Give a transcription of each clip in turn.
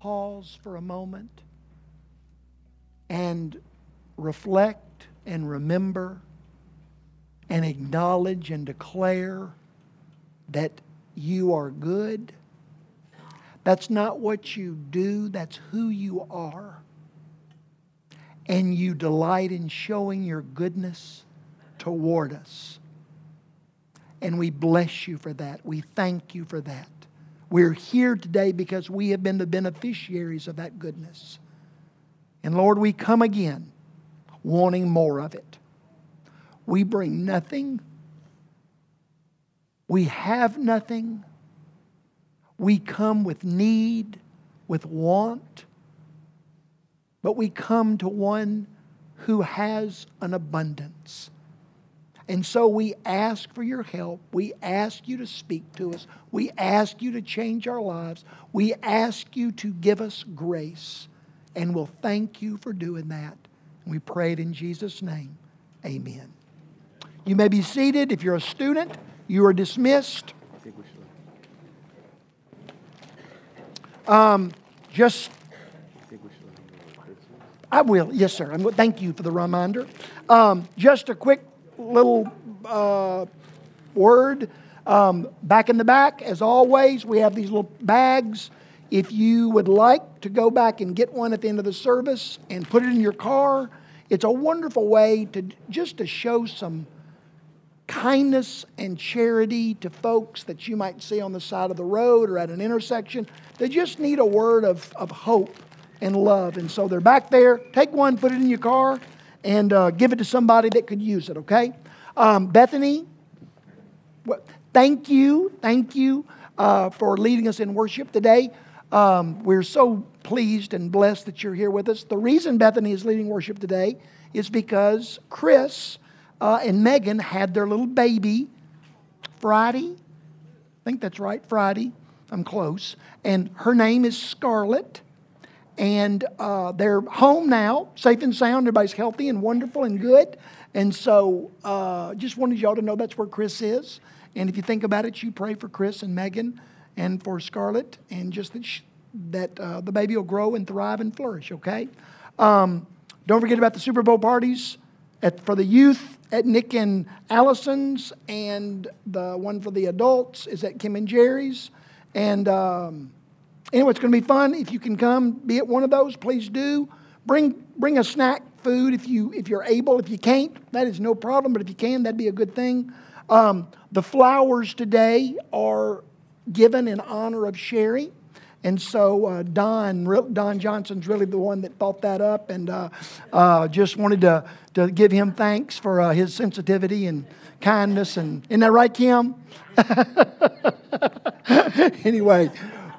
pause for a moment and reflect and remember and acknowledge and declare that you are good. That's not what you do, that's who you are. And you delight in showing your goodness toward us. And we bless you for that. We thank you for that. We're here today because we have been the beneficiaries of that goodness. And Lord, we come again wanting more of it. We bring nothing, we have nothing. We come with need, with want, but we come to one who has an abundance. And so we ask for your help. We ask you to speak to us. We ask you to change our lives. We ask you to give us grace. And we'll thank you for doing that. We pray it in Jesus' name. Amen. You may be seated. If you're a student, you are dismissed. Um, just, I will. Yes, sir. I'm, thank you for the reminder. Um, just a quick little uh, word. Um, back in the back, as always, we have these little bags. If you would like to go back and get one at the end of the service and put it in your car, it's a wonderful way to just to show some kindness and charity to folks that you might see on the side of the road or at an intersection. They just need a word of, of hope and love. And so they're back there. Take one, put it in your car, and uh, give it to somebody that could use it, okay? Um, Bethany, thank you, thank you uh, for leading us in worship today. Um, we're so pleased and blessed that you're here with us. The reason Bethany is leading worship today is because Chris uh, and Megan had their little baby Friday. I think that's right, Friday. I'm close. And her name is Scarlett. And uh, they're home now, safe and sound. Everybody's healthy and wonderful and good. And so uh, just wanted y'all to know that's where Chris is. And if you think about it, you pray for Chris and Megan and for Scarlett and just that, she, that uh, the baby will grow and thrive and flourish, okay? Um, don't forget about the Super Bowl parties at, for the youth at Nick and Allison's, and the one for the adults is at Kim and Jerry's. And um, anyway, it's going to be fun. If you can come, be at one of those, please do. Bring, bring a snack food if, you, if you're able. If you can't, that is no problem, but if you can, that'd be a good thing. Um, the flowers today are given in honor of Sherry. And so uh, Don, Don Johnson's really the one that thought that up, and uh, uh, just wanted to, to give him thanks for uh, his sensitivity and kindness. And isn't that right, Kim? anyway,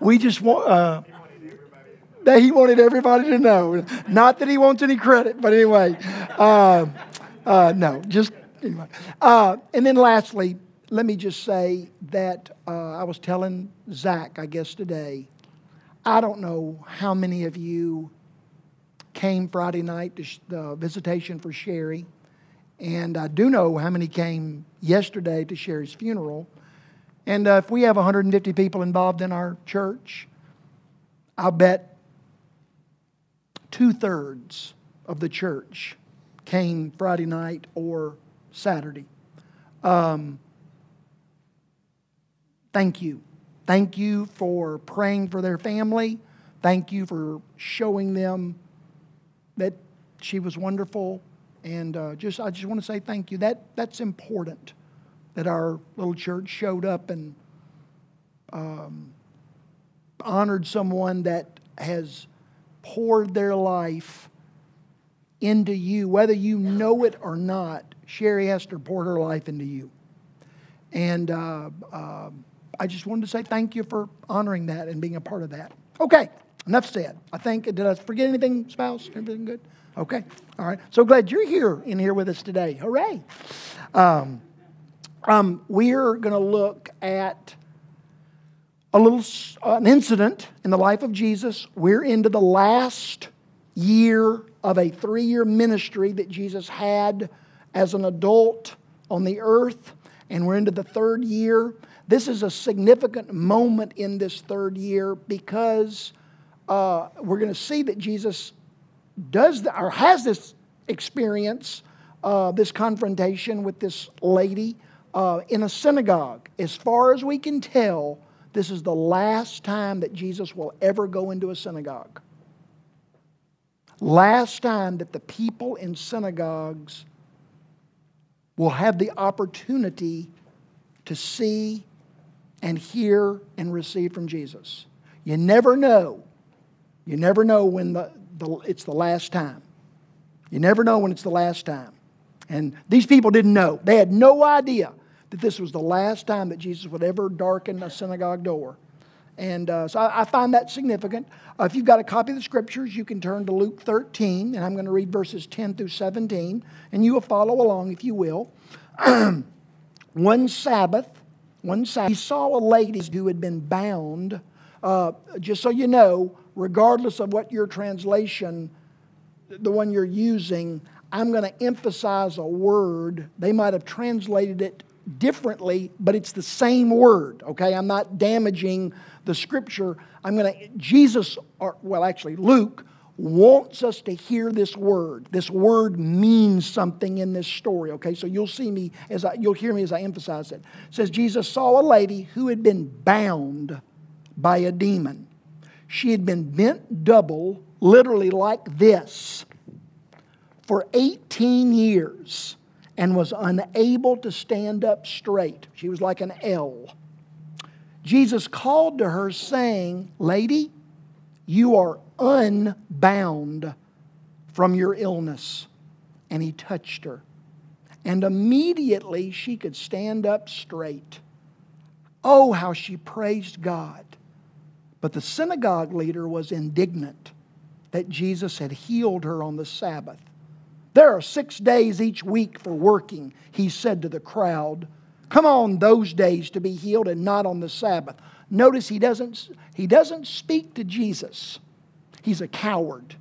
we just want uh, that he wanted everybody to know. Not that he wants any credit, but anyway, uh, no, just anyway. and then lastly, let me just say that I was telling Zach, I guess today I don't know how many of you came Friday night to the visitation for Sherry, and I do know how many came yesterday to Sherry's funeral. And uh, if we have 150 people involved in our church, I'll bet two thirds of the church came Friday night or Saturday. Um, thank you. Thank you for praying for their family. Thank you for showing them that she was wonderful. And uh, just, I just want to say thank you. That, that's important that our little church showed up and um, honored someone that has poured their life into you, whether you know it or not. Sherry Hester poured her life into you. And uh, uh, I just wanted to say thank you for honoring that and being a part of that. Okay, enough said. I think, did I forget anything, spouse? Everything good? Okay, all right. So glad you're here in here with us today. Hooray. Um, um, we're going to look at a little an incident in the life of Jesus. We're into the last year of a three year ministry that Jesus had as an adult on the earth, and we're into the third year. This is a significant moment in this third year because uh, we're going to see that Jesus does the, or has this experience, uh, this confrontation with this lady uh, in a synagogue. As far as we can tell, this is the last time that Jesus will ever go into a synagogue. Last time that the people in synagogues will have the opportunity to see and hear and receive from Jesus. You never know. You never know when the, the, it's the last time. You never know when it's the last time. And these people didn't know. They had no idea that this was the last time that Jesus would ever darken a synagogue door. And uh, so I, I, find that significant. Uh, if you've got a copy of the scriptures, you can turn to Luke 13, and I'm going to read verses 10 through 17, and you will follow along if you will. one Sabbath, one Sabbath, he saw a lady who had been bound. Uh, just so you know, regardless of what your translation, the one you're using, I'm going to emphasize a word. They might have translated it differently, but it's the same word, okay? I'm not damaging the scripture. I'm going to, Jesus, or, well, actually, Luke wants us to hear this word. This word means something in this story, okay? So you'll see me as I, you'll hear me as I emphasize it. it says Jesus saw a lady who had been bound by a demon. She had been bent double, literally like this, for 18 years and was unable to stand up straight. She was like an L. Jesus called to her, saying, Lady, you are unbound from your illness. And he touched her. And immediately she could stand up straight. Oh, how she praised God. But the synagogue leader was indignant that Jesus had healed her on the Sabbath. There are six days each week for working, he said to the crowd. Come on those days to be healed and not on the Sabbath. Notice he doesn't, he doesn't speak to Jesus. He's a coward.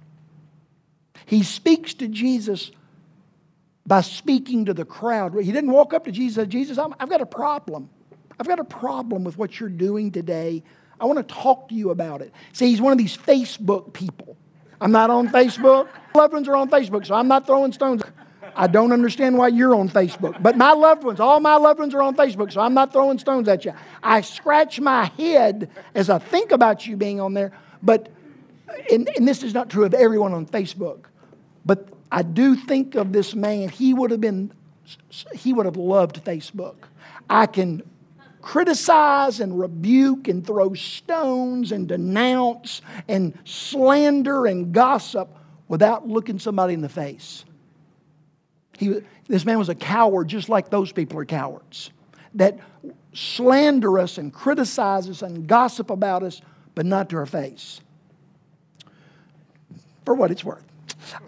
He speaks to Jesus by speaking to the crowd. He didn't walk up to Jesus Jesus, I've got a problem. I've got a problem with what you're doing today. I want to talk to you about it. See, he's one of these Facebook people. I'm not on Facebook. Loved ones are on Facebook, so I'm not throwing stones. I don't understand why you're on Facebook. But my loved ones, all my loved ones are on Facebook, so I'm not throwing stones at you. I scratch my head as I think about you being on there. But, and, and this is not true of everyone on Facebook, but I do think of this man. He would have been, he would have loved Facebook. I can criticize and rebuke and throw stones and denounce and slander and gossip without looking somebody in the face. He, this man was a coward just like those people are cowards that slander us and criticize us and gossip about us, but not to our face. For what it's worth.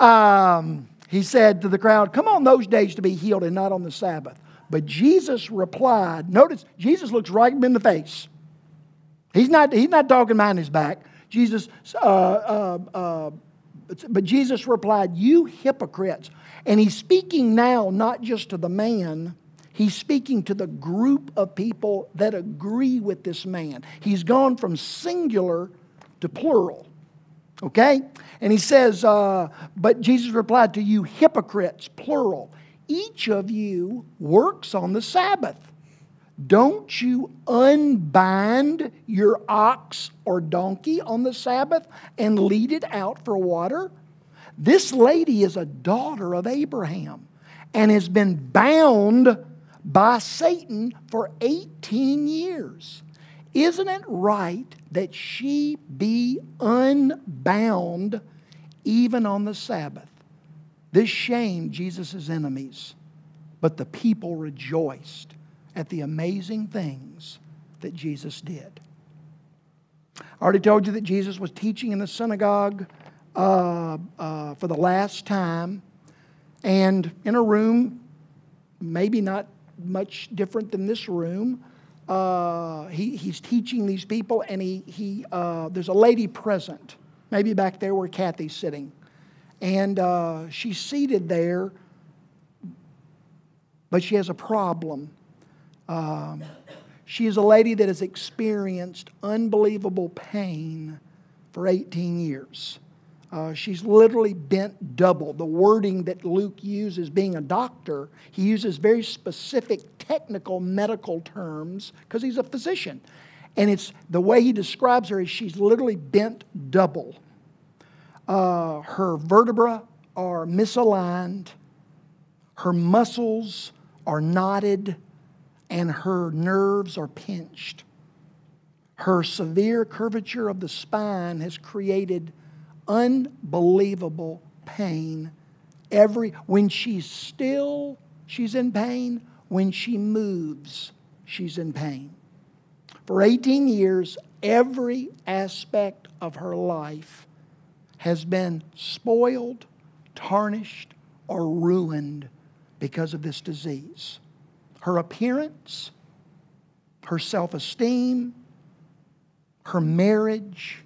Um, he said to the crowd, Come on those days to be healed and not on the Sabbath. But Jesus replied, notice, Jesus looks right in the face. He's not, he's not talking behind his back. Jesus, uh, uh, uh, but Jesus replied, You hypocrites. And he's speaking now not just to the man, he's speaking to the group of people that agree with this man. He's gone from singular to plural. Okay? And he says, uh, But Jesus replied to you, hypocrites, plural each of you works on the Sabbath. Don't you unbind your ox or donkey on the Sabbath and lead it out for water? This lady is a daughter of Abraham and has been bound by Satan for 18 years. Isn't it right that she be unbound even on the Sabbath? This shamed Jesus' enemies, but the people rejoiced at the amazing things that Jesus did. I already told you that Jesus was teaching in the synagogue uh, uh, for the last time, and in a room, maybe not much different than this room. Uh, he, he's teaching these people, and he, he, uh, there's a lady present, maybe back there where Kathy's sitting. And uh, she's seated there, but she has a problem. Um, she is a lady that has experienced unbelievable pain for 18 years. Uh, she's literally bent double. The wording that Luke uses, being a doctor, he uses very specific technical medical terms because he's a physician. And it's the way he describes her is she's literally bent double. Uh, her vertebrae are misaligned, her muscles are knotted, and her nerves are pinched. Her severe curvature of the spine has created unbelievable pain. Every when she's still, she's in pain. When she moves, she's in pain. For 18 years, every aspect of her life has been spoiled, tarnished, or ruined because of this disease. Her appearance, her self esteem, her marriage,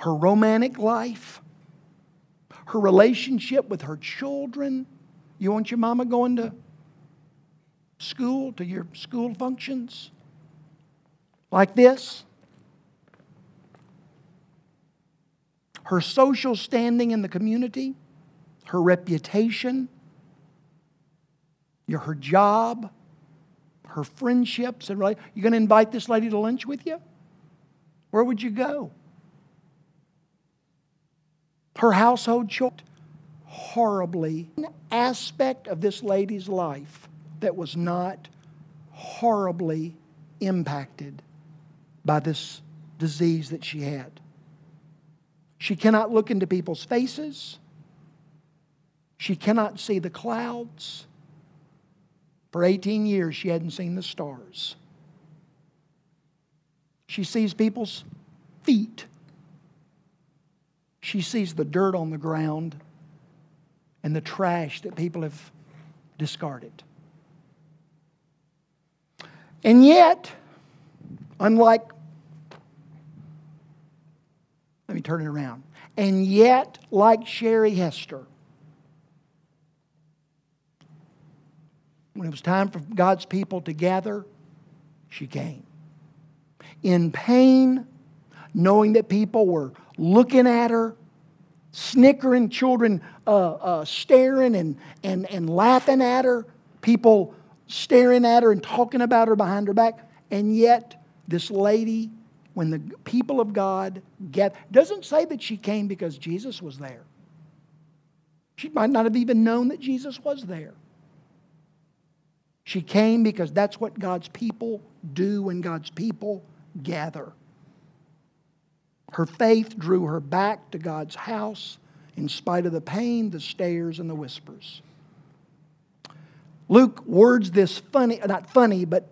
her romantic life, her relationship with her children. You want your mama going to school, to your school functions? Like this? Her social standing in the community, her reputation, your, her job, her friendships and you going to invite this lady to lunch with you? Where would you go? her household choked horribly. An aspect of this lady's life that was not horribly impacted by this disease that she had. She cannot look into people's faces. She cannot see the clouds. For 18 years, she hadn't seen the stars. She sees people's feet she sees the dirt on the ground and the trash that people have discarded. And yet, unlike, let me turn it around. And yet, like Sherry Hester, when it was time for God's people to gather, she came. In pain, knowing that people were looking at her, snickering, children uh, uh, staring and, and, and laughing at her, people staring at her and talking about her behind her back. And yet, this lady, when the people of God get, doesn't say that she came because Jesus was there. She might not have even known that Jesus was there. She came because that's what God's people do when God's people gather. Her faith drew her back to God's house in spite of the pain, the stares, and the whispers. Luke words this funny, not funny, but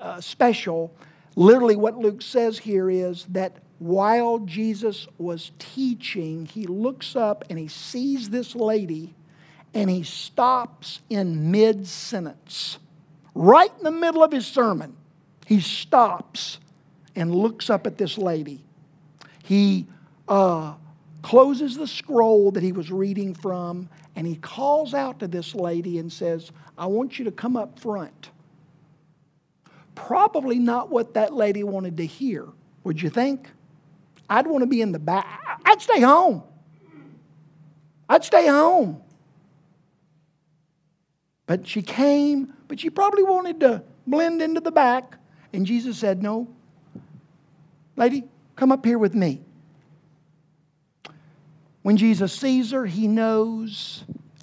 uh, special. Literally, what Luke says here is that while Jesus was teaching, he looks up and he sees this lady and he stops in mid sentence. Right in the middle of his sermon, he stops and looks up at this lady he uh, closes the scroll that he was reading from and he calls out to this lady and says, I want you to come up front. Probably not what that lady wanted to hear, would you think? I'd want to be in the back. I'd stay home. I'd stay home. But she came, but she probably wanted to blend into the back. And Jesus said, No, lady, Come up here with me. When Jesus sees her, he knows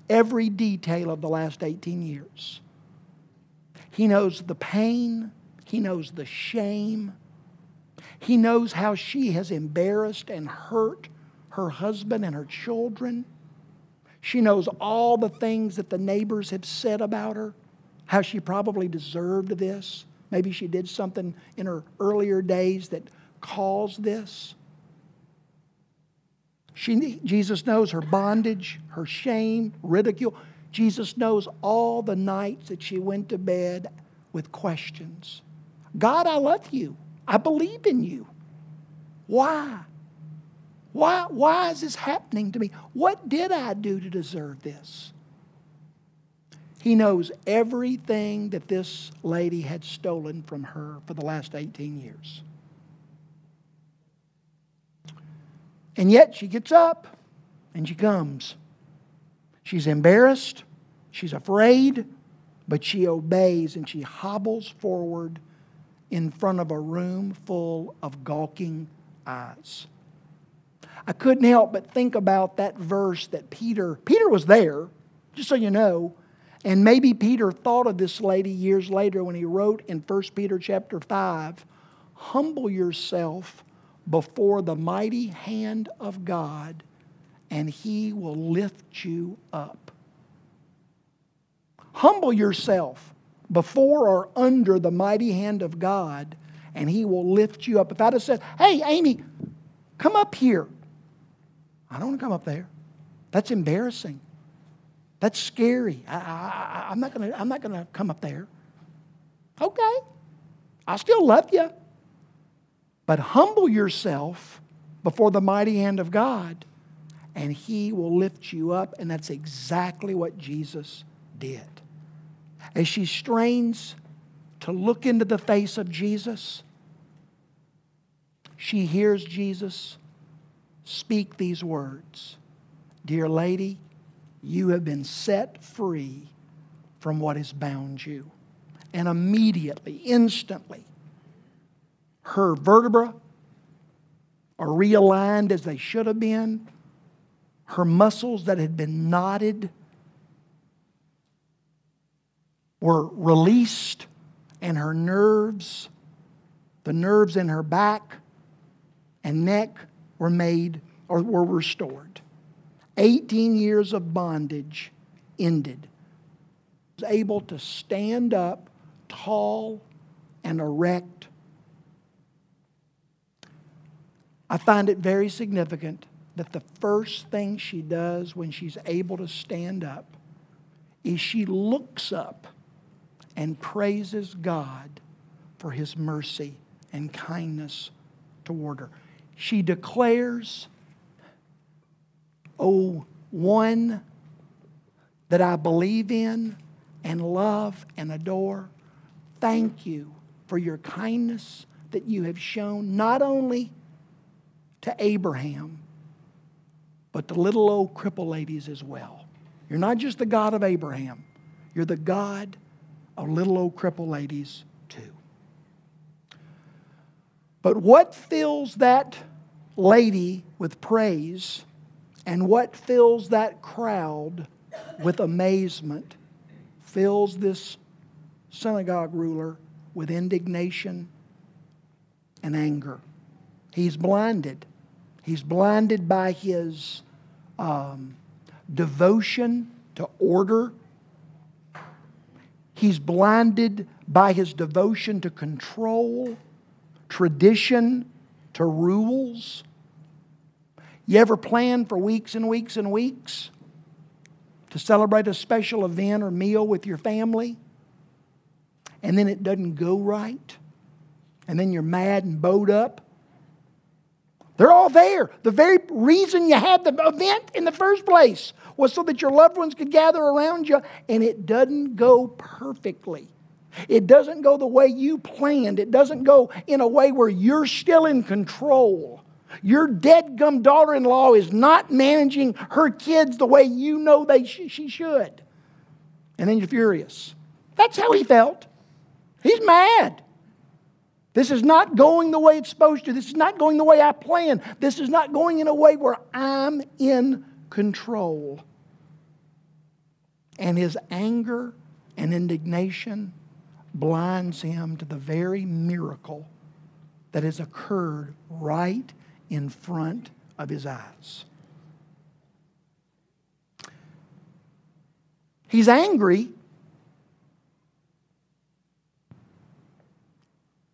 every detail of the last 18 years. He knows the pain, he knows the shame, he knows how she has embarrassed and hurt her husband and her children. She knows all the things that the neighbors have said about her, how she probably deserved this. Maybe she did something in her earlier days that caused this. She, Jesus knows her bondage, her shame, ridicule. Jesus knows all the nights that she went to bed with questions. God, I love you. I believe in you. Why? Why, why is this happening to me? What did I do to deserve this? He knows everything that this lady had stolen from her for the last 18 years. And yet she gets up and she comes. She's embarrassed, she's afraid, but she obeys and she hobbles forward in front of a room full of gawking eyes. I couldn't help but think about that verse that Peter, Peter was there, just so you know, and maybe Peter thought of this lady years later when he wrote in 1 Peter chapter 5, humble yourself before the mighty hand of God, and he will lift you up. Humble yourself before or under the mighty hand of God, and he will lift you up. If I'd have said, Hey, Amy, come up here, I don't want to come up there. That's embarrassing. That's scary. I, am not going to I'm not going to come up there. Okay. I still love you. But humble yourself before the mighty hand of God, and He will lift you up. And that's exactly what Jesus did. As she strains to look into the face of Jesus, she hears Jesus speak these words Dear lady, you have been set free from what has bound you. And immediately, instantly, her vertebra are realigned as they should have been. Her muscles that had been knotted were released, and her nerves, the nerves in her back and neck, were made or were restored. 18 years of bondage ended. Was able to stand up tall and erect. I find it very significant that the first thing she does when she's able to stand up is she looks up and praises God for his mercy and kindness toward her she declares, Oh, one that I believe in and love and adore, thank you for your kindness that you have shown not only to Abraham, but to little old cripple ladies as well. You're not just the God of Abraham, you're the God of little old cripple ladies but what fills that lady with praise and what fills that crowd with amazement fills this synagogue ruler with indignation and anger. He's blinded. He's blinded by his um, devotion to order. He's blinded by his devotion to control tradition to rules? You ever plan for weeks and weeks and weeks to celebrate a special event or meal with your family? And then it doesn't go right? And then you're mad and bowed up? They're all there. The very reason you had the event in the first place was so that your loved ones could gather around you, and it doesn't go perfectly. It doesn't go the way you planned. It doesn't go in a way where you're still in control. Your dead gum daughter in law is not managing her kids the way you know they sh- she should. And then you're furious. That's how he felt. He's mad. This is not going the way it's supposed to. This is not going the way I planned. This is not going in a way where I'm in control. And his anger and indignation blinds him to the very miracle that has occurred right in front of his eyes. He's angry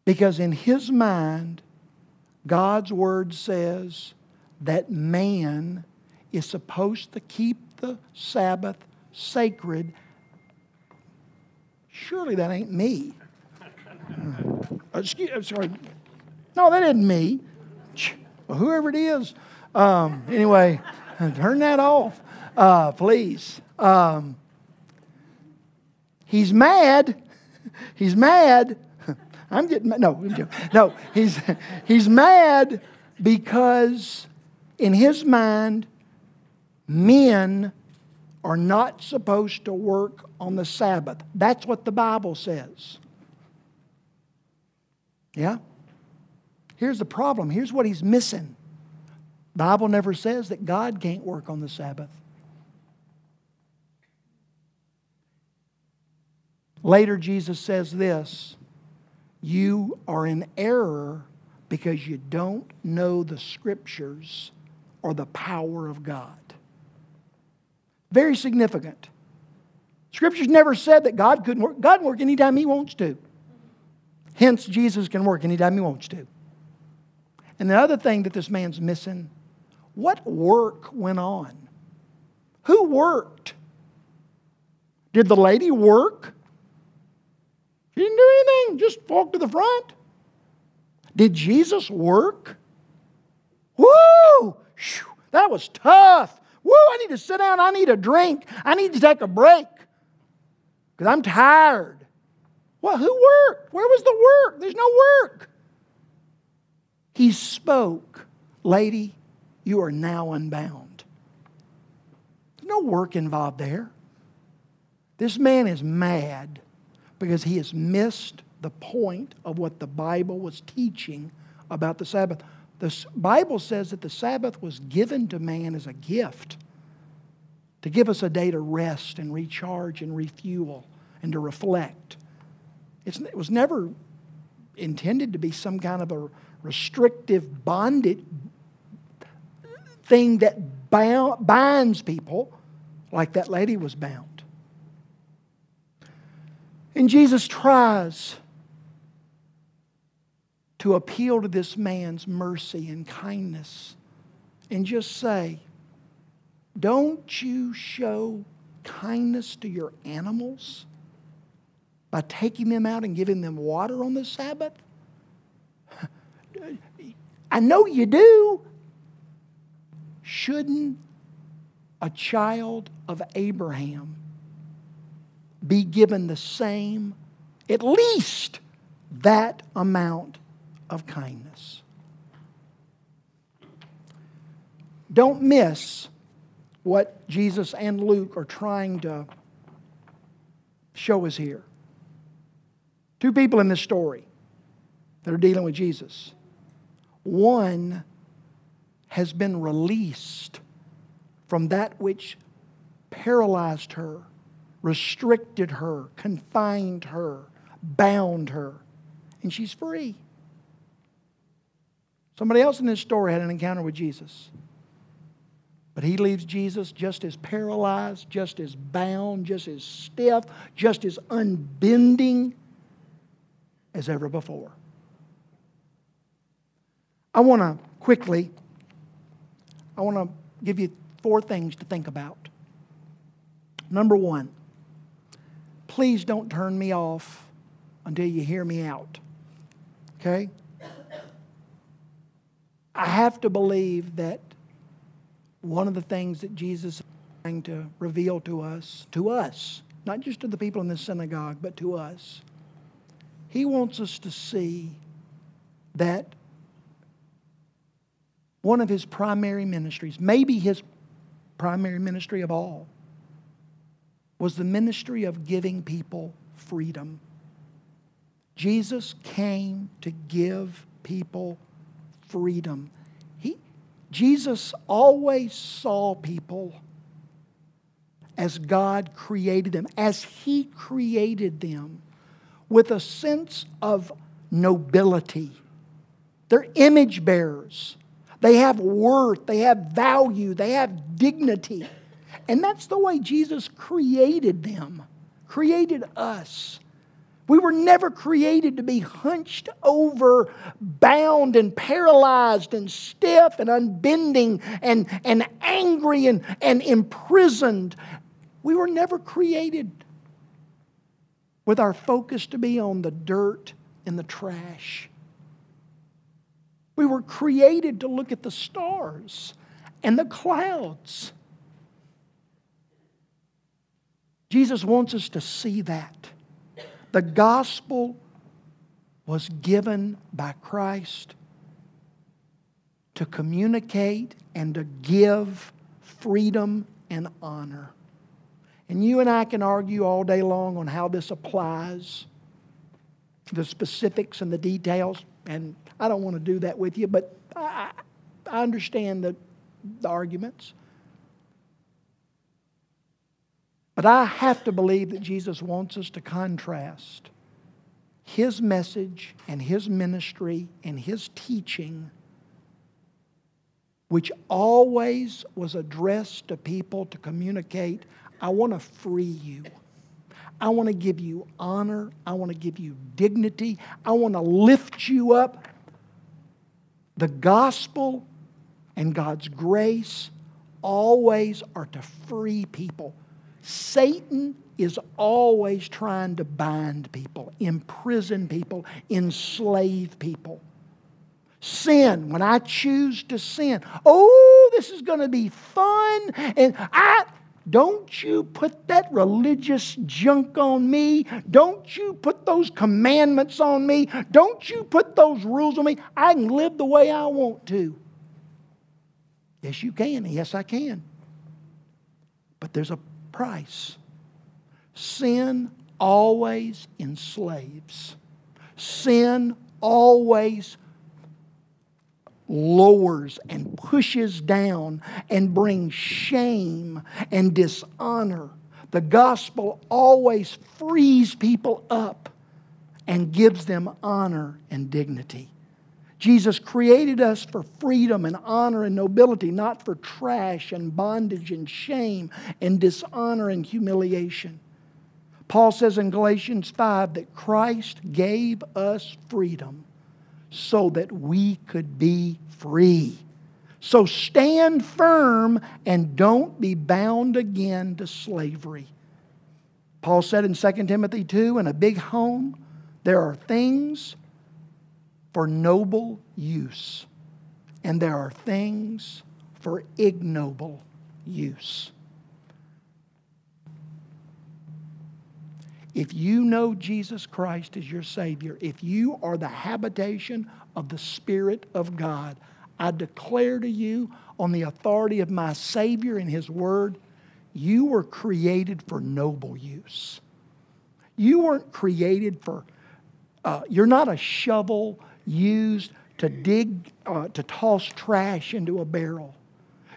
because, in his mind, God's word says that man is supposed to keep the Sabbath sacred surely that ain't me. Uh, excuse, I'm sorry. No, that isn't me. Well, whoever it is. Um, anyway, turn that off, uh, please. Um, he's mad. He's mad. I'm getting mad. No, no. He's he's mad because in his mind, men are not supposed to work on the Sabbath. That's what the Bible says. Yeah? Here's the problem. Here's what he's missing. Bible never says that God can't work on the Sabbath. Later, Jesus says this You are in error because you don't know the scriptures or the power of God. Very significant. Scriptures never said that God couldn't work. God can work anytime He wants to. Hence, Jesus can work anytime He wants to. And the other thing that this man's missing what work went on? Who worked? Did the lady work? She didn't do anything, just walk to the front. Did Jesus work? Woo! That was tough. Woo, I need to sit down. I need a drink. I need to take a break because I'm tired. Well, who worked? Where was the work? There's no work. He spoke, Lady, you are now unbound. There's no work involved there. This man is mad because he has missed the point of what the Bible was teaching about the Sabbath. The Bible says that the Sabbath was given to man as a gift to give us a day to rest and recharge and refuel and to reflect. It's, it was never intended to be some kind of a restrictive bonded thing that bound, binds people like that lady was bound. And Jesus tries to appeal to this man's mercy and kindness and just say, Don't you show kindness to your animals by taking them out and giving them water on the Sabbath? I know you do. Shouldn't a child of Abraham be given the same, at least that amount of kindness. Don't miss what Jesus and Luke are trying to show us here. Two people in this story that are dealing with Jesus. One has been released from that which paralyzed her restricted her, confined her, bound her, and she's free. Somebody else in this story had an encounter with Jesus. But he leaves Jesus just as paralyzed, just as bound, just as stiff, just as unbending as ever before. I want to quickly, I want to give you four things to think about. Number one, please don't turn me off until you hear me out. Okay? I have to believe that one of the things that Jesus is trying to reveal to us, to us, not just to the people in the synagogue, but to us, he wants us to see that one of his primary ministries, maybe his primary ministry of all, was the ministry of giving people freedom. Jesus came to give people freedom. He, Jesus always saw people as God created them, as He created them, with a sense of nobility. They're image bearers. They have worth, they have value, they have dignity. And that's the way Jesus created them, created us. We were never created to be hunched over, bound and paralyzed and stiff and unbending and, and angry and, and imprisoned. We were never created with our focus to be on the dirt and the trash. We were created to look at the stars and the clouds Jesus wants us to see that. The gospel was given by Christ to communicate and to give freedom and honor. And you and I can argue all day long on how this applies, the specifics and the details, and I don't want to do that with you, but I, I understand the, the arguments. But I have to believe that Jesus wants us to contrast his message and his ministry and his teaching, which always was addressed to people to communicate, I want to free you. I want to give you honor. I want to give you dignity. I want to lift you up. The gospel and God's grace always are to free people. Satan is always trying to bind people, imprison people, enslave people. Sin, when I choose to sin, oh, this is going to be fun. And I, don't you put that religious junk on me. Don't you put those commandments on me. Don't you put those rules on me. I can live the way I want to. Yes, you can. Yes, I can. But there's a price. Sin always enslaves, sin always lowers and pushes down and brings shame and dishonor. The gospel always frees people up and gives them honor and dignity. Jesus created us for freedom and honor and nobility, not for trash and bondage and shame and dishonor and humiliation. Paul says in Galatians 5 that Christ gave us freedom so that we could be free. So stand firm and don't be bound again to slavery. Paul said in 2 Timothy 2 in a big home, there are things for noble use, and there are things for ignoble use. If you know Jesus Christ as your Savior, if you are the habitation of the Spirit of God, I declare to you on the authority of my Savior and His Word, you were created for noble use. You weren't created for, uh, you're not a shovel used to dig, uh, to toss trash into a barrel.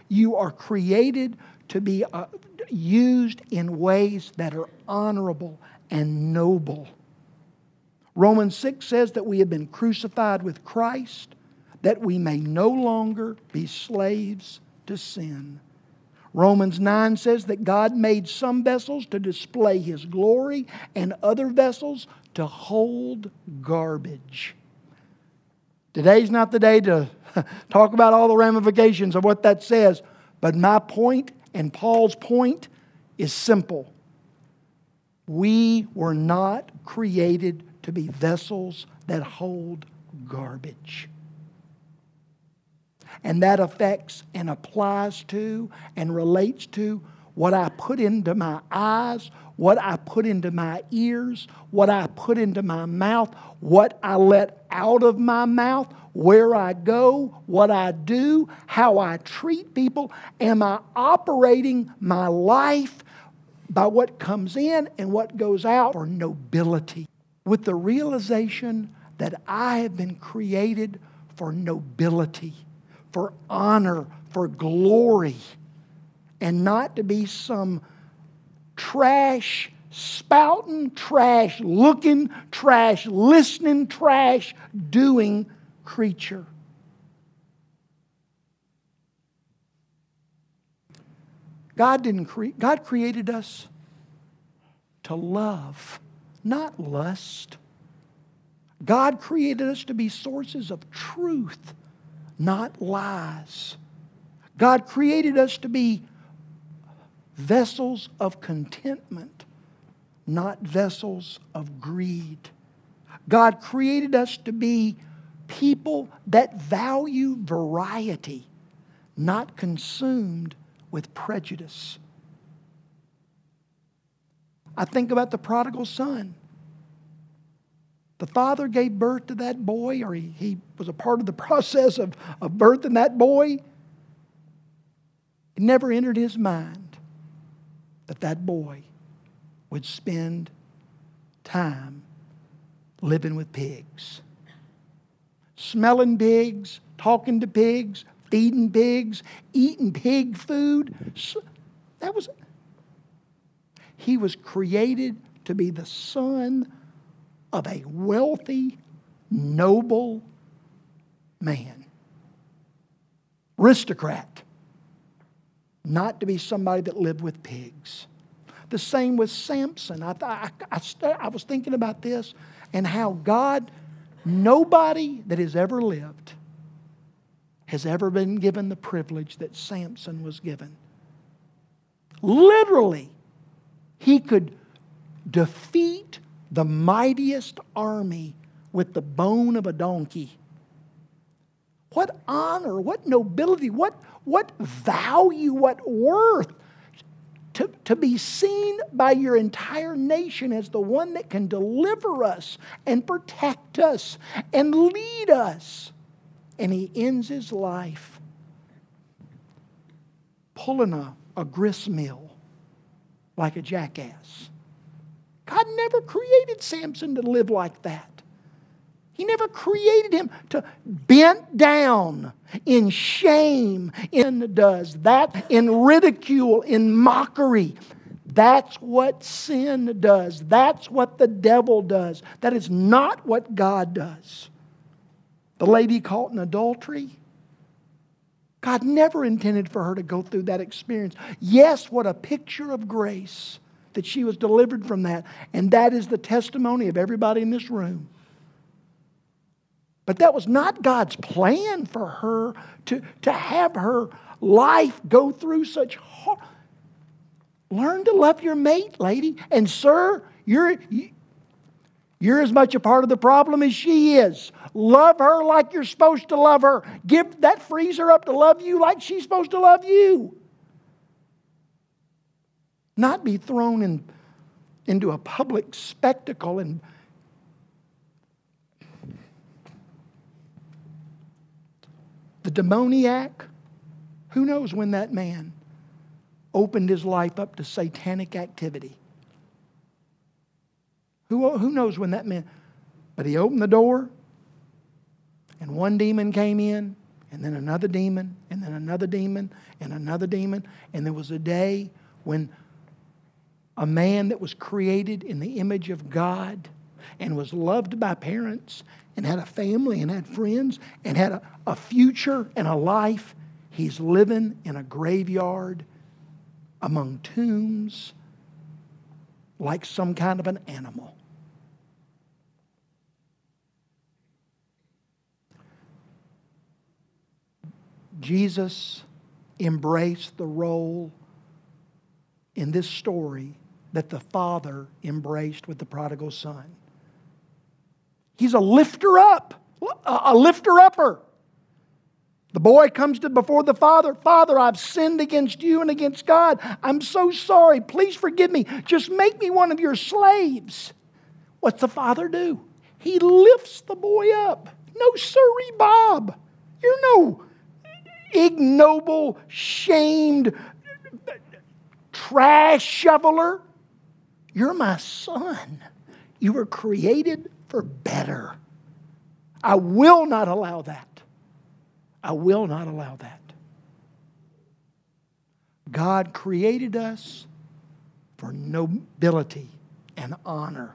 You are created to be uh, used in ways that are honorable and noble. Romans 6 says that we have been crucified with Christ, that we may no longer be slaves to sin. Romans 9 says that God made some vessels to display His glory and other vessels to hold garbage. Today's not the day to talk about all the ramifications of what that says, but my point and Paul's point is simple. We were not created to be vessels that hold garbage. And that affects and applies to and relates to what I put into my eyes, what I put into my ears, what I put into my mouth, what I let out of my mouth, where I go, what I do, how I treat people. Am I operating my life by what comes in and what goes out for nobility? With the realization that I have been created for nobility, for honor, for glory and not to be some trash spouting, trash looking, trash listening, trash doing creature. God didn't create God created us to love, not lust. God created us to be sources of truth, not lies. God created us to be vessels of contentment, not vessels of greed. God created us to be people that value variety, not consumed with prejudice. I think about the prodigal son. the father gave birth to that boy, or he, he was a part of the process of, of birthing that boy, it never entered his mind that that boy would spend time living with pigs. Smelling pigs, talking to pigs, feeding pigs, eating pig food. That was, he was created to be the son of a wealthy, noble man. Aristocrat. Not to be somebody that lived with pigs. The same with Samson. I, I, I, I was thinking about this and how God, nobody that has ever lived, has ever been given the privilege that Samson was given. Literally, he could defeat the mightiest army with the bone of a donkey. What honor, what nobility, what, what value, what worth to, to be seen by your entire nation as the one that can deliver us and protect us and lead us. And he ends his life pulling a, a grist mill like a jackass. God never created Samson to live like that. He never created him to bent down in shame, in does that, in ridicule, in mockery. That's what sin does. That's what the devil does. That is not what God does. The lady caught in adultery, God never intended for her to go through that experience. Yes, what a picture of grace that she was delivered from that. And that is the testimony of everybody in this room. But that was not God's plan for her to, to have her life go through such hard. Learn to love your mate, lady. And, sir, you're, you're as much a part of the problem as she is. Love her like you're supposed to love her. Give that freezer up to love you like she's supposed to love you. Not be thrown in, into a public spectacle and the demoniac, who knows when that man opened his life up to satanic activity? Who, who knows when that man, but he opened the door and one demon came in and then another demon and then another demon and another demon. And there was a day when a man that was created in the image of God and was loved by parents and had a family and had friends and had a, a future and a life. He's living in a graveyard among tombs like some kind of an animal. Jesus embraced the role in this story that the Father embraced with the prodigal son. He's a lifter up, a lifter upper. The boy comes to before the father, Father, I've sinned against you and against God. I'm so sorry. Please forgive me. Just make me one of your slaves. What's the father do? He lifts the boy up. No, sirree, Bob. You're no ignoble, shamed trash shoveler. You're my son. You were created for better. I will not allow that. I will not allow that. God created us for nobility and honor.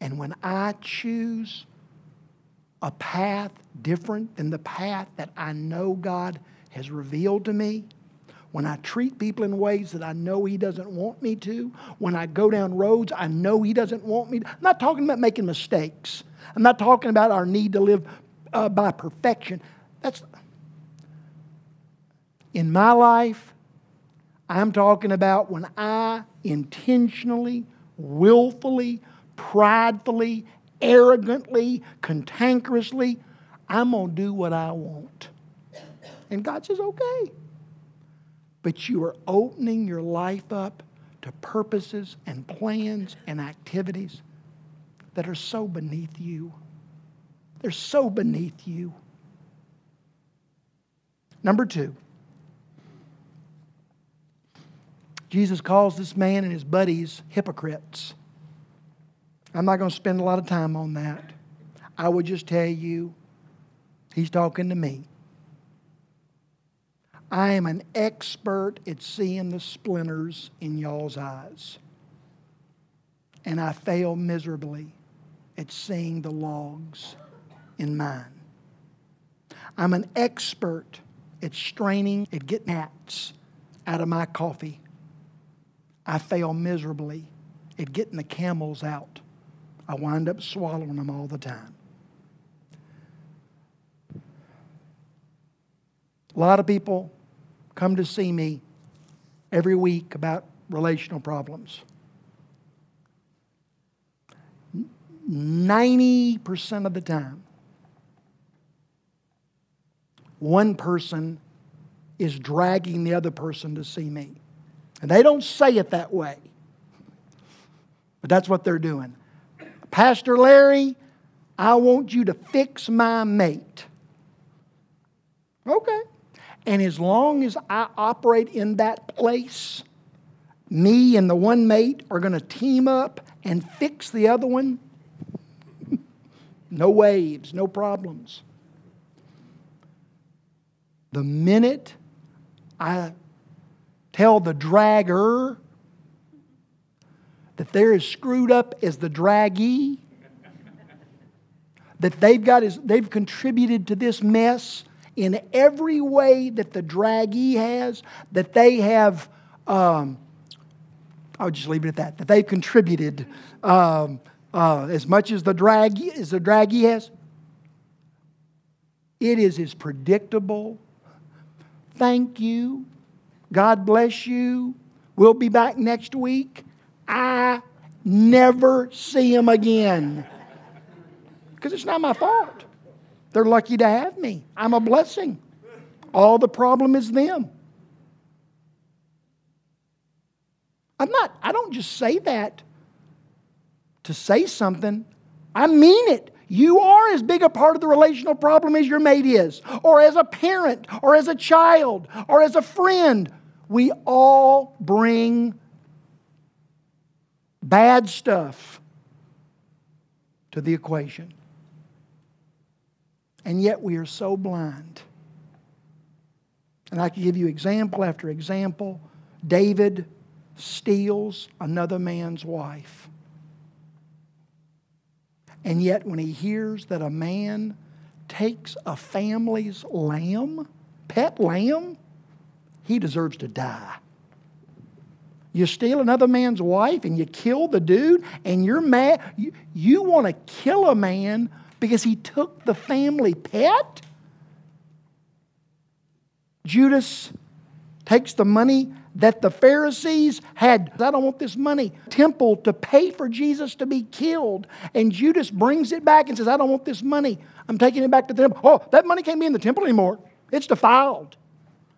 And when I choose a path different than the path that I know God has revealed to me, when I treat people in ways that I know He doesn't want me to, when I go down roads I know He doesn't want me to. I'm not talking about making mistakes. I'm not talking about our need to live uh, by perfection. That's in my life. I'm talking about when I intentionally, willfully, pridefully, arrogantly, cantankerously, I'm going to do what I want. And God says, okay but you are opening your life up to purposes and plans and activities that are so beneath you. They're so beneath you. Number two, Jesus calls this man and his buddies hypocrites. I'm not going to spend a lot of time on that. I would just tell you, he's talking to me. I am an expert at seeing the splinters in y'all's eyes. And I fail miserably at seeing the logs in mine. I'm an expert at straining, at getting gnats out of my coffee. I fail miserably at getting the camels out. I wind up swallowing them all the time. A lot of people come to see me every week about relational problems. 90% of the time, one person is dragging the other person to see me. And they don't say it that way, but that's what they're doing. Pastor Larry, I want you to fix my mate. Okay. And as long as I operate in that place, me and the one mate are going to team up and fix the other one. no waves, no problems. The minute I tell the dragger that they're as screwed up as the draggee, that they've got is they've contributed to this mess in every way that the draggee has, that they have, um, I'll just leave it at that, that they've contributed um, uh, as much as the drag as the draggee has. It is as predictable. Thank you. God bless you. We'll be back next week. I never see him again. Because it's not my fault. They're lucky to have me. I'm a blessing. All the problem is them. I'm not, I don't just say that to say something. I mean it. You are as big a part of the relational problem as your mate is, or as a parent, or as a child, or as a friend. We all bring bad stuff to the equation. And yet we are so blind. And I can give you example after example. David steals another man's wife. And yet, when he hears that a man takes a family's lamb, pet lamb, he deserves to die. You steal another man's wife and you kill the dude, and you're mad. You, you want to kill a man because he took the family pet? Judas takes the money that the Pharisees had. I don't want this money. Temple to pay for Jesus to be killed. And Judas brings it back and says, I don't want this money. I'm taking it back to the temple. Oh, that money can't be in the temple anymore. It's defiled.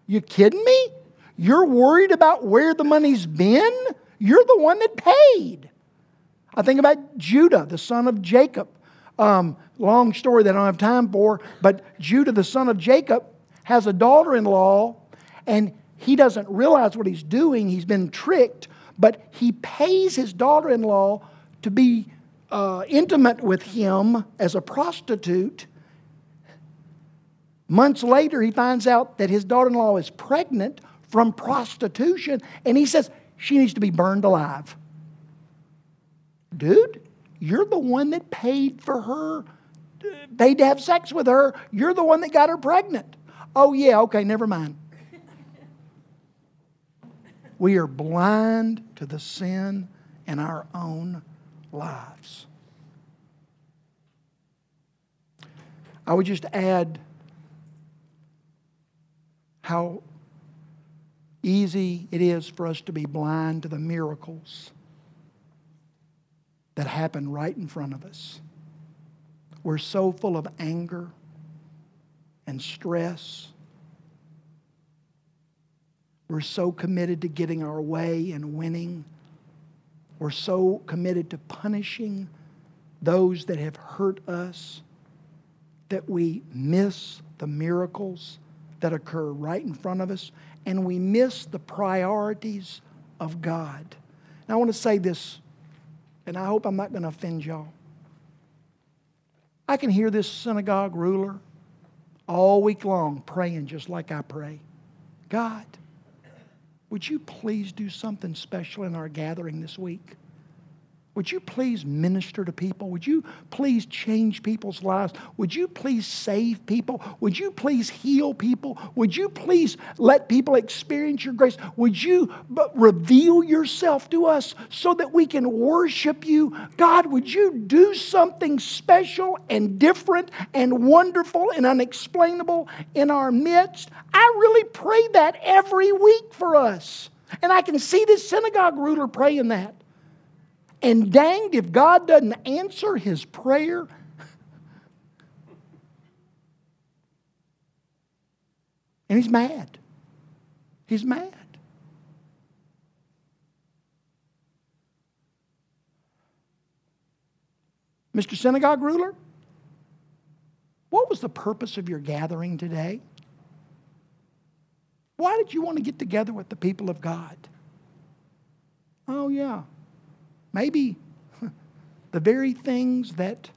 You kidding me? You're worried about where the money's been? You're the one that paid. I think about Judah, the son of Jacob. Um, long story that I don't have time for, but Judah, the son of Jacob, has a daughter in law, and he doesn't realize what he's doing. He's been tricked, but he pays his daughter in law to be uh, intimate with him as a prostitute. Months later, he finds out that his daughter in law is pregnant from prostitution, and he says she needs to be burned alive. Dude, you're the one that paid for her, paid to have sex with her. You're the one that got her pregnant. Oh, yeah, okay, never mind. We are blind to the sin in our own lives. I would just add how easy it is for us to be blind to the miracles that happen right in front of us. We're so full of anger and stress. We're so committed to getting our way and winning. We're so committed to punishing those that have hurt us, that we miss the miracles that occur right in front of us, and we miss the priorities of God. I want to say this, and I hope I'm not going to offend y'all. I can hear this synagogue ruler all week long praying just like I pray. God, would you please do something special in our gathering this week? Would you please minister to people? Would you please change people's lives? Would you please save people? Would you please heal people? Would you please let people experience your grace? Would you reveal yourself to us so that we can worship you? God, would you do something special and different and wonderful and unexplainable in our midst? I really pray that every week for us. And I can see this synagogue ruler praying that. And danged if God doesn't answer his prayer. And he's mad. He's mad. Mr. Synagogue ruler, what was the purpose of your gathering today? Why did you want to get together with the people of God? Oh, yeah. Maybe the very things that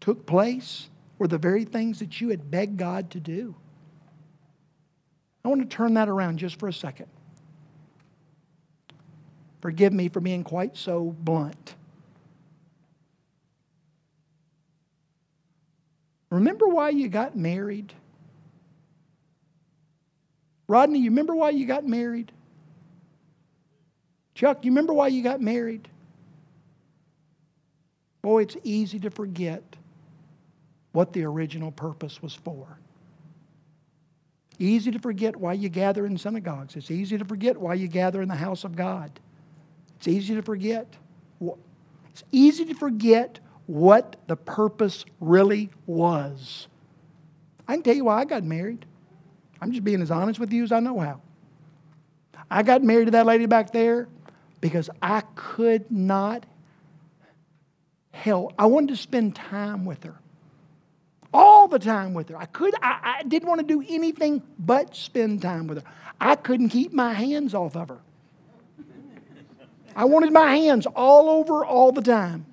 took place were the very things that you had begged God to do. I want to turn that around just for a second. Forgive me for being quite so blunt. Remember why you got married? Rodney, you remember why you got married? Chuck, you remember why you got married? Boy, it's easy to forget what the original purpose was for. Easy to forget why you gather in synagogues. It's easy to forget why you gather in the house of God. It's easy to forget. It's easy to forget what the purpose really was. I can tell you why I got married. I'm just being as honest with you as I know how. I got married to that lady back there because I could not help. I wanted to spend time with her. All the time with her. I could I, I didn't want to do anything but spend time with her. I couldn't keep my hands off of her. I wanted my hands all over all the time.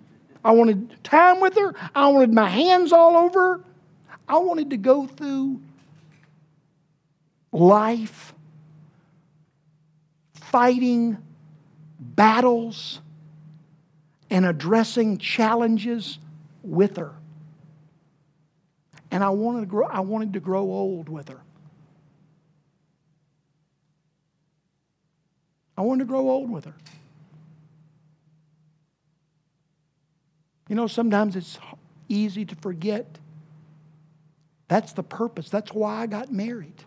I wanted time with her. I wanted my hands all over. I wanted to go through life fighting battles and addressing challenges with her. And I wanted to grow, I wanted to grow old with her. I wanted to grow old with her. You know, sometimes it's easy to forget. That's the purpose. That's why I got married.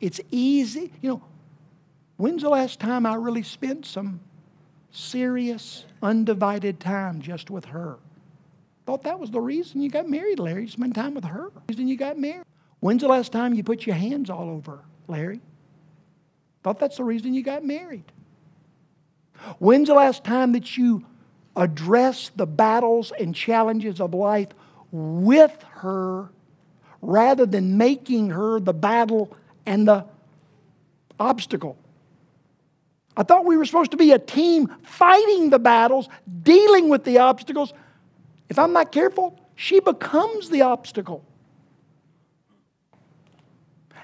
It's easy. You know, When's the last time I really spent some serious, undivided time just with her? Thought that was the reason you got married, Larry. You spend time with her. Reason you got married. When's the last time you put your hands all over Larry? Thought that's the reason you got married. When's the last time that you addressed the battles and challenges of life with her rather than making her the battle and the obstacle? I thought we were supposed to be a team fighting the battles, dealing with the obstacles. If I'm not careful, she becomes the obstacle.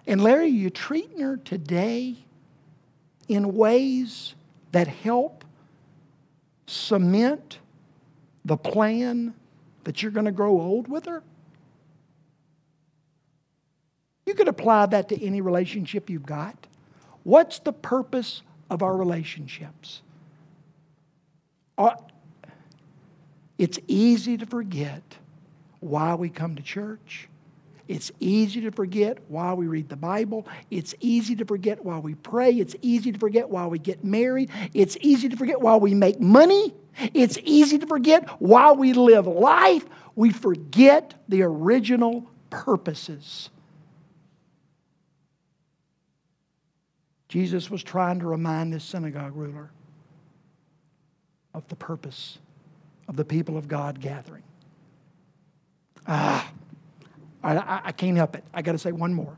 And Larry, you're treating her today in ways that help cement the plan that you're going to grow old with her? You could apply that to any relationship you've got. What's the purpose of our relationships. It's easy to forget why we come to church. It's easy to forget why we read the Bible. It's easy to forget why we pray. It's easy to forget why we get married. It's easy to forget why we make money. It's easy to forget why we live life. We forget the original purposes. Jesus was trying to remind this synagogue ruler of the purpose of the people of God gathering. Ah, I, I, I can't help it. I got to say one more.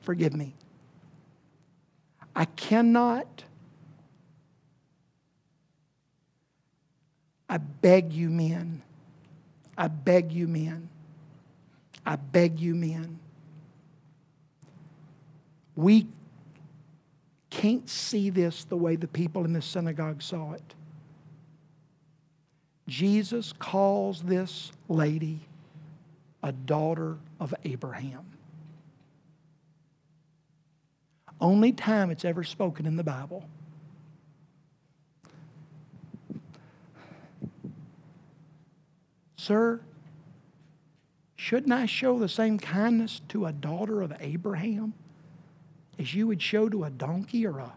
Forgive me. I cannot, I beg you, men, I beg you, men, I beg you, men. We can't see this the way the people in the synagogue saw it. Jesus calls this lady a daughter of Abraham. Only time it's ever spoken in the Bible. Sir, shouldn't I show the same kindness to a daughter of Abraham as you would show to a donkey or a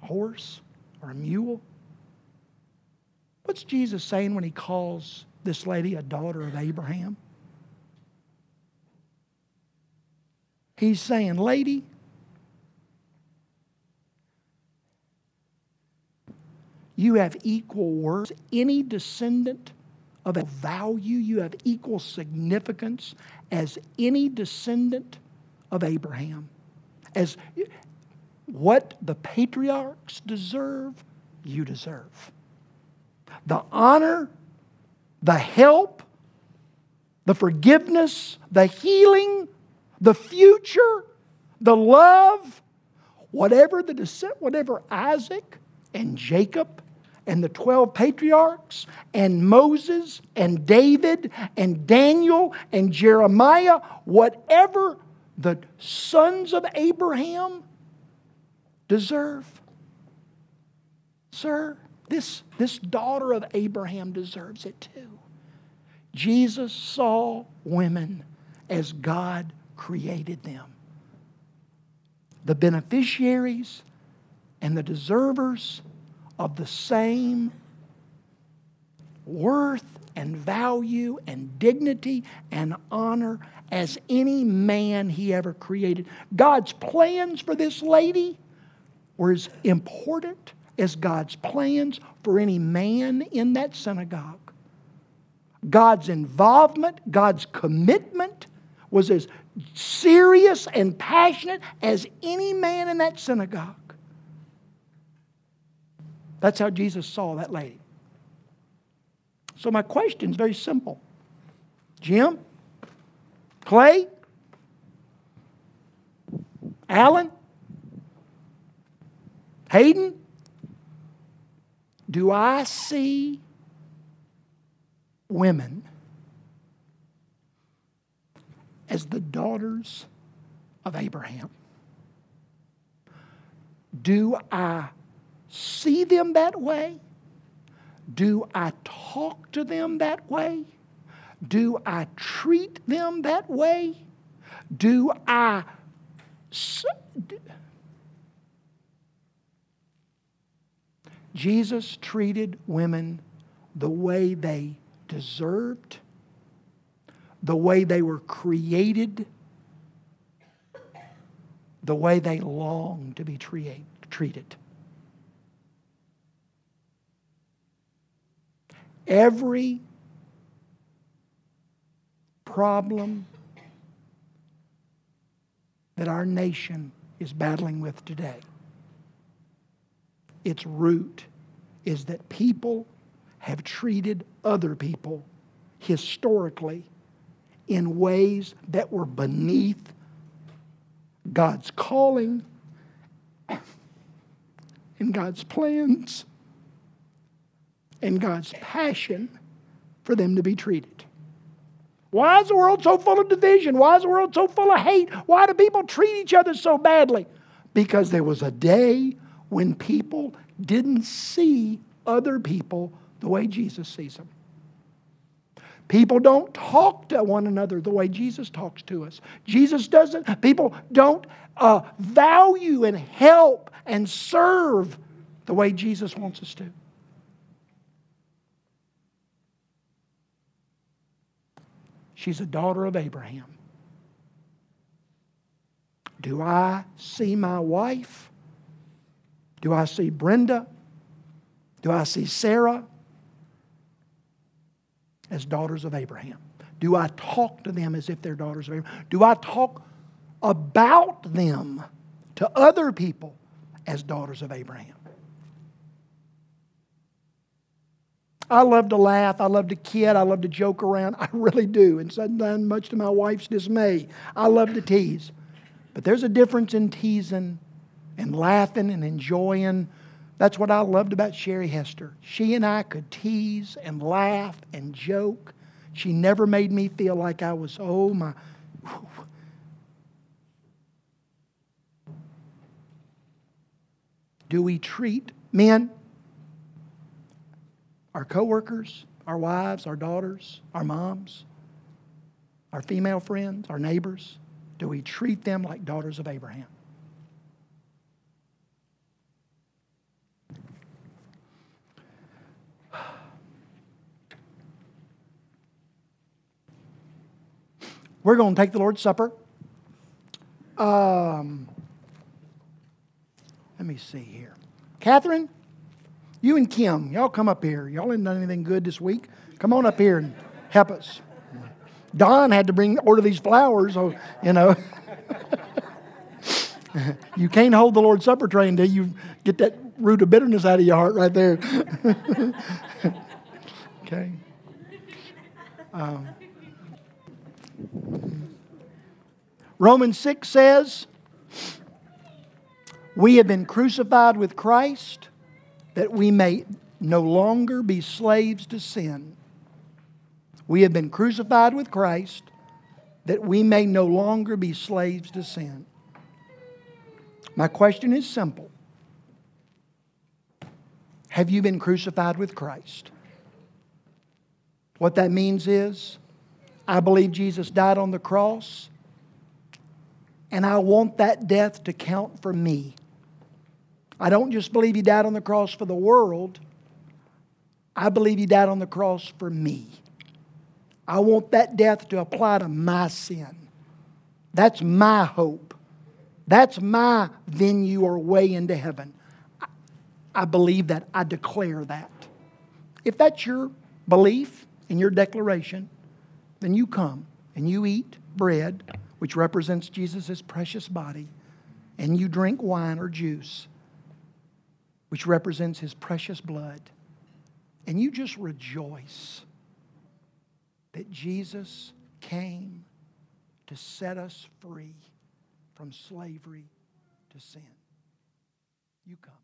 horse or a mule? What's Jesus saying when he calls this lady a daughter of Abraham? He's saying, Lady, you have equal worth. Any descendant of a value, you have equal significance as any descendant of Abraham. As what the patriarchs deserve, you deserve. The honor, the help, the forgiveness, the healing, the future, the love, whatever the descent, whatever Isaac and Jacob and the 12 patriarchs and Moses and David and Daniel and Jeremiah, whatever the sons of Abraham deserve. Sir, this, this daughter of Abraham deserves it too. Jesus saw women as God created them. The beneficiaries and the deservers of the same worth and value and dignity and honor as any man he ever created. God's plans for this lady were as important as God's plans for any man in that synagogue. God's involvement, God's commitment was as serious and passionate as any man in that synagogue. That's how Jesus saw that lady. So, my question is very simple Jim, Clay, Allen? Hayden, do I see women as the daughters of Abraham? Do I see them that way? Do I talk to them that way? Do I treat them that way? Do I. Jesus treated women the way they deserved, the way they were created, the way they longed to be treated. Every problem that our nation is battling with today, its root is that people have treated other people historically in ways that were beneath God's calling and God's plans and God's passion for them to be treated. Why is the world so full of division? Why is the world so full of hate? Why do people treat each other so badly? Because there was a day when people didn't see other people the way Jesus sees them. People don't talk to one another the way Jesus talks to us. Jesus doesn't, people don't uh, value and help and serve the way Jesus wants us to. She's a daughter of Abraham. Do I see my wife? Do I see Brenda? Do I see Sarah? as daughters of Abraham? Do I talk to them as if they're daughters of Abraham? Do I talk about them to other people as daughters of Abraham? I love to laugh. I love to kid. I love to joke around. I really do. And sometimes, much to my wife's dismay, I love to tease. But there's a difference in teasing and laughing and enjoying. That's what I loved about Sherry Hester. She and I could tease and laugh and joke. She never made me feel like I was, oh my. Do we treat men, our coworkers, our wives, our daughters, our moms, our female friends, our neighbors, do we treat them like daughters of Abraham? We're going to take the Lord's Supper. Um, let me see here. Catherine, you and Kim, y'all come up here. Y'all ain't done anything good this week. Come on up here and help us. Don had to bring order these flowers, so you know. you can't hold the Lord's Supper tray until you get that root of bitterness out of your heart right there. okay. Um, Romans 6 says, We have been crucified with Christ that we may no longer be slaves to sin. We have been crucified with Christ that we may no longer be slaves to sin. My question is simple Have you been crucified with Christ? What that means is, I believe Jesus died on the cross, and I want that death to count for me. I don't just believe He died on the cross for the world, I believe He died on the cross for me. I want that death to apply to my sin. That's my hope. That's my venue or way into heaven. I believe that. I declare that. If that's your belief and your declaration, then you come and you eat bread, which represents Jesus' precious body, and you drink wine or juice, which represents his precious blood, and you just rejoice that Jesus came to set us free from slavery to sin. You come.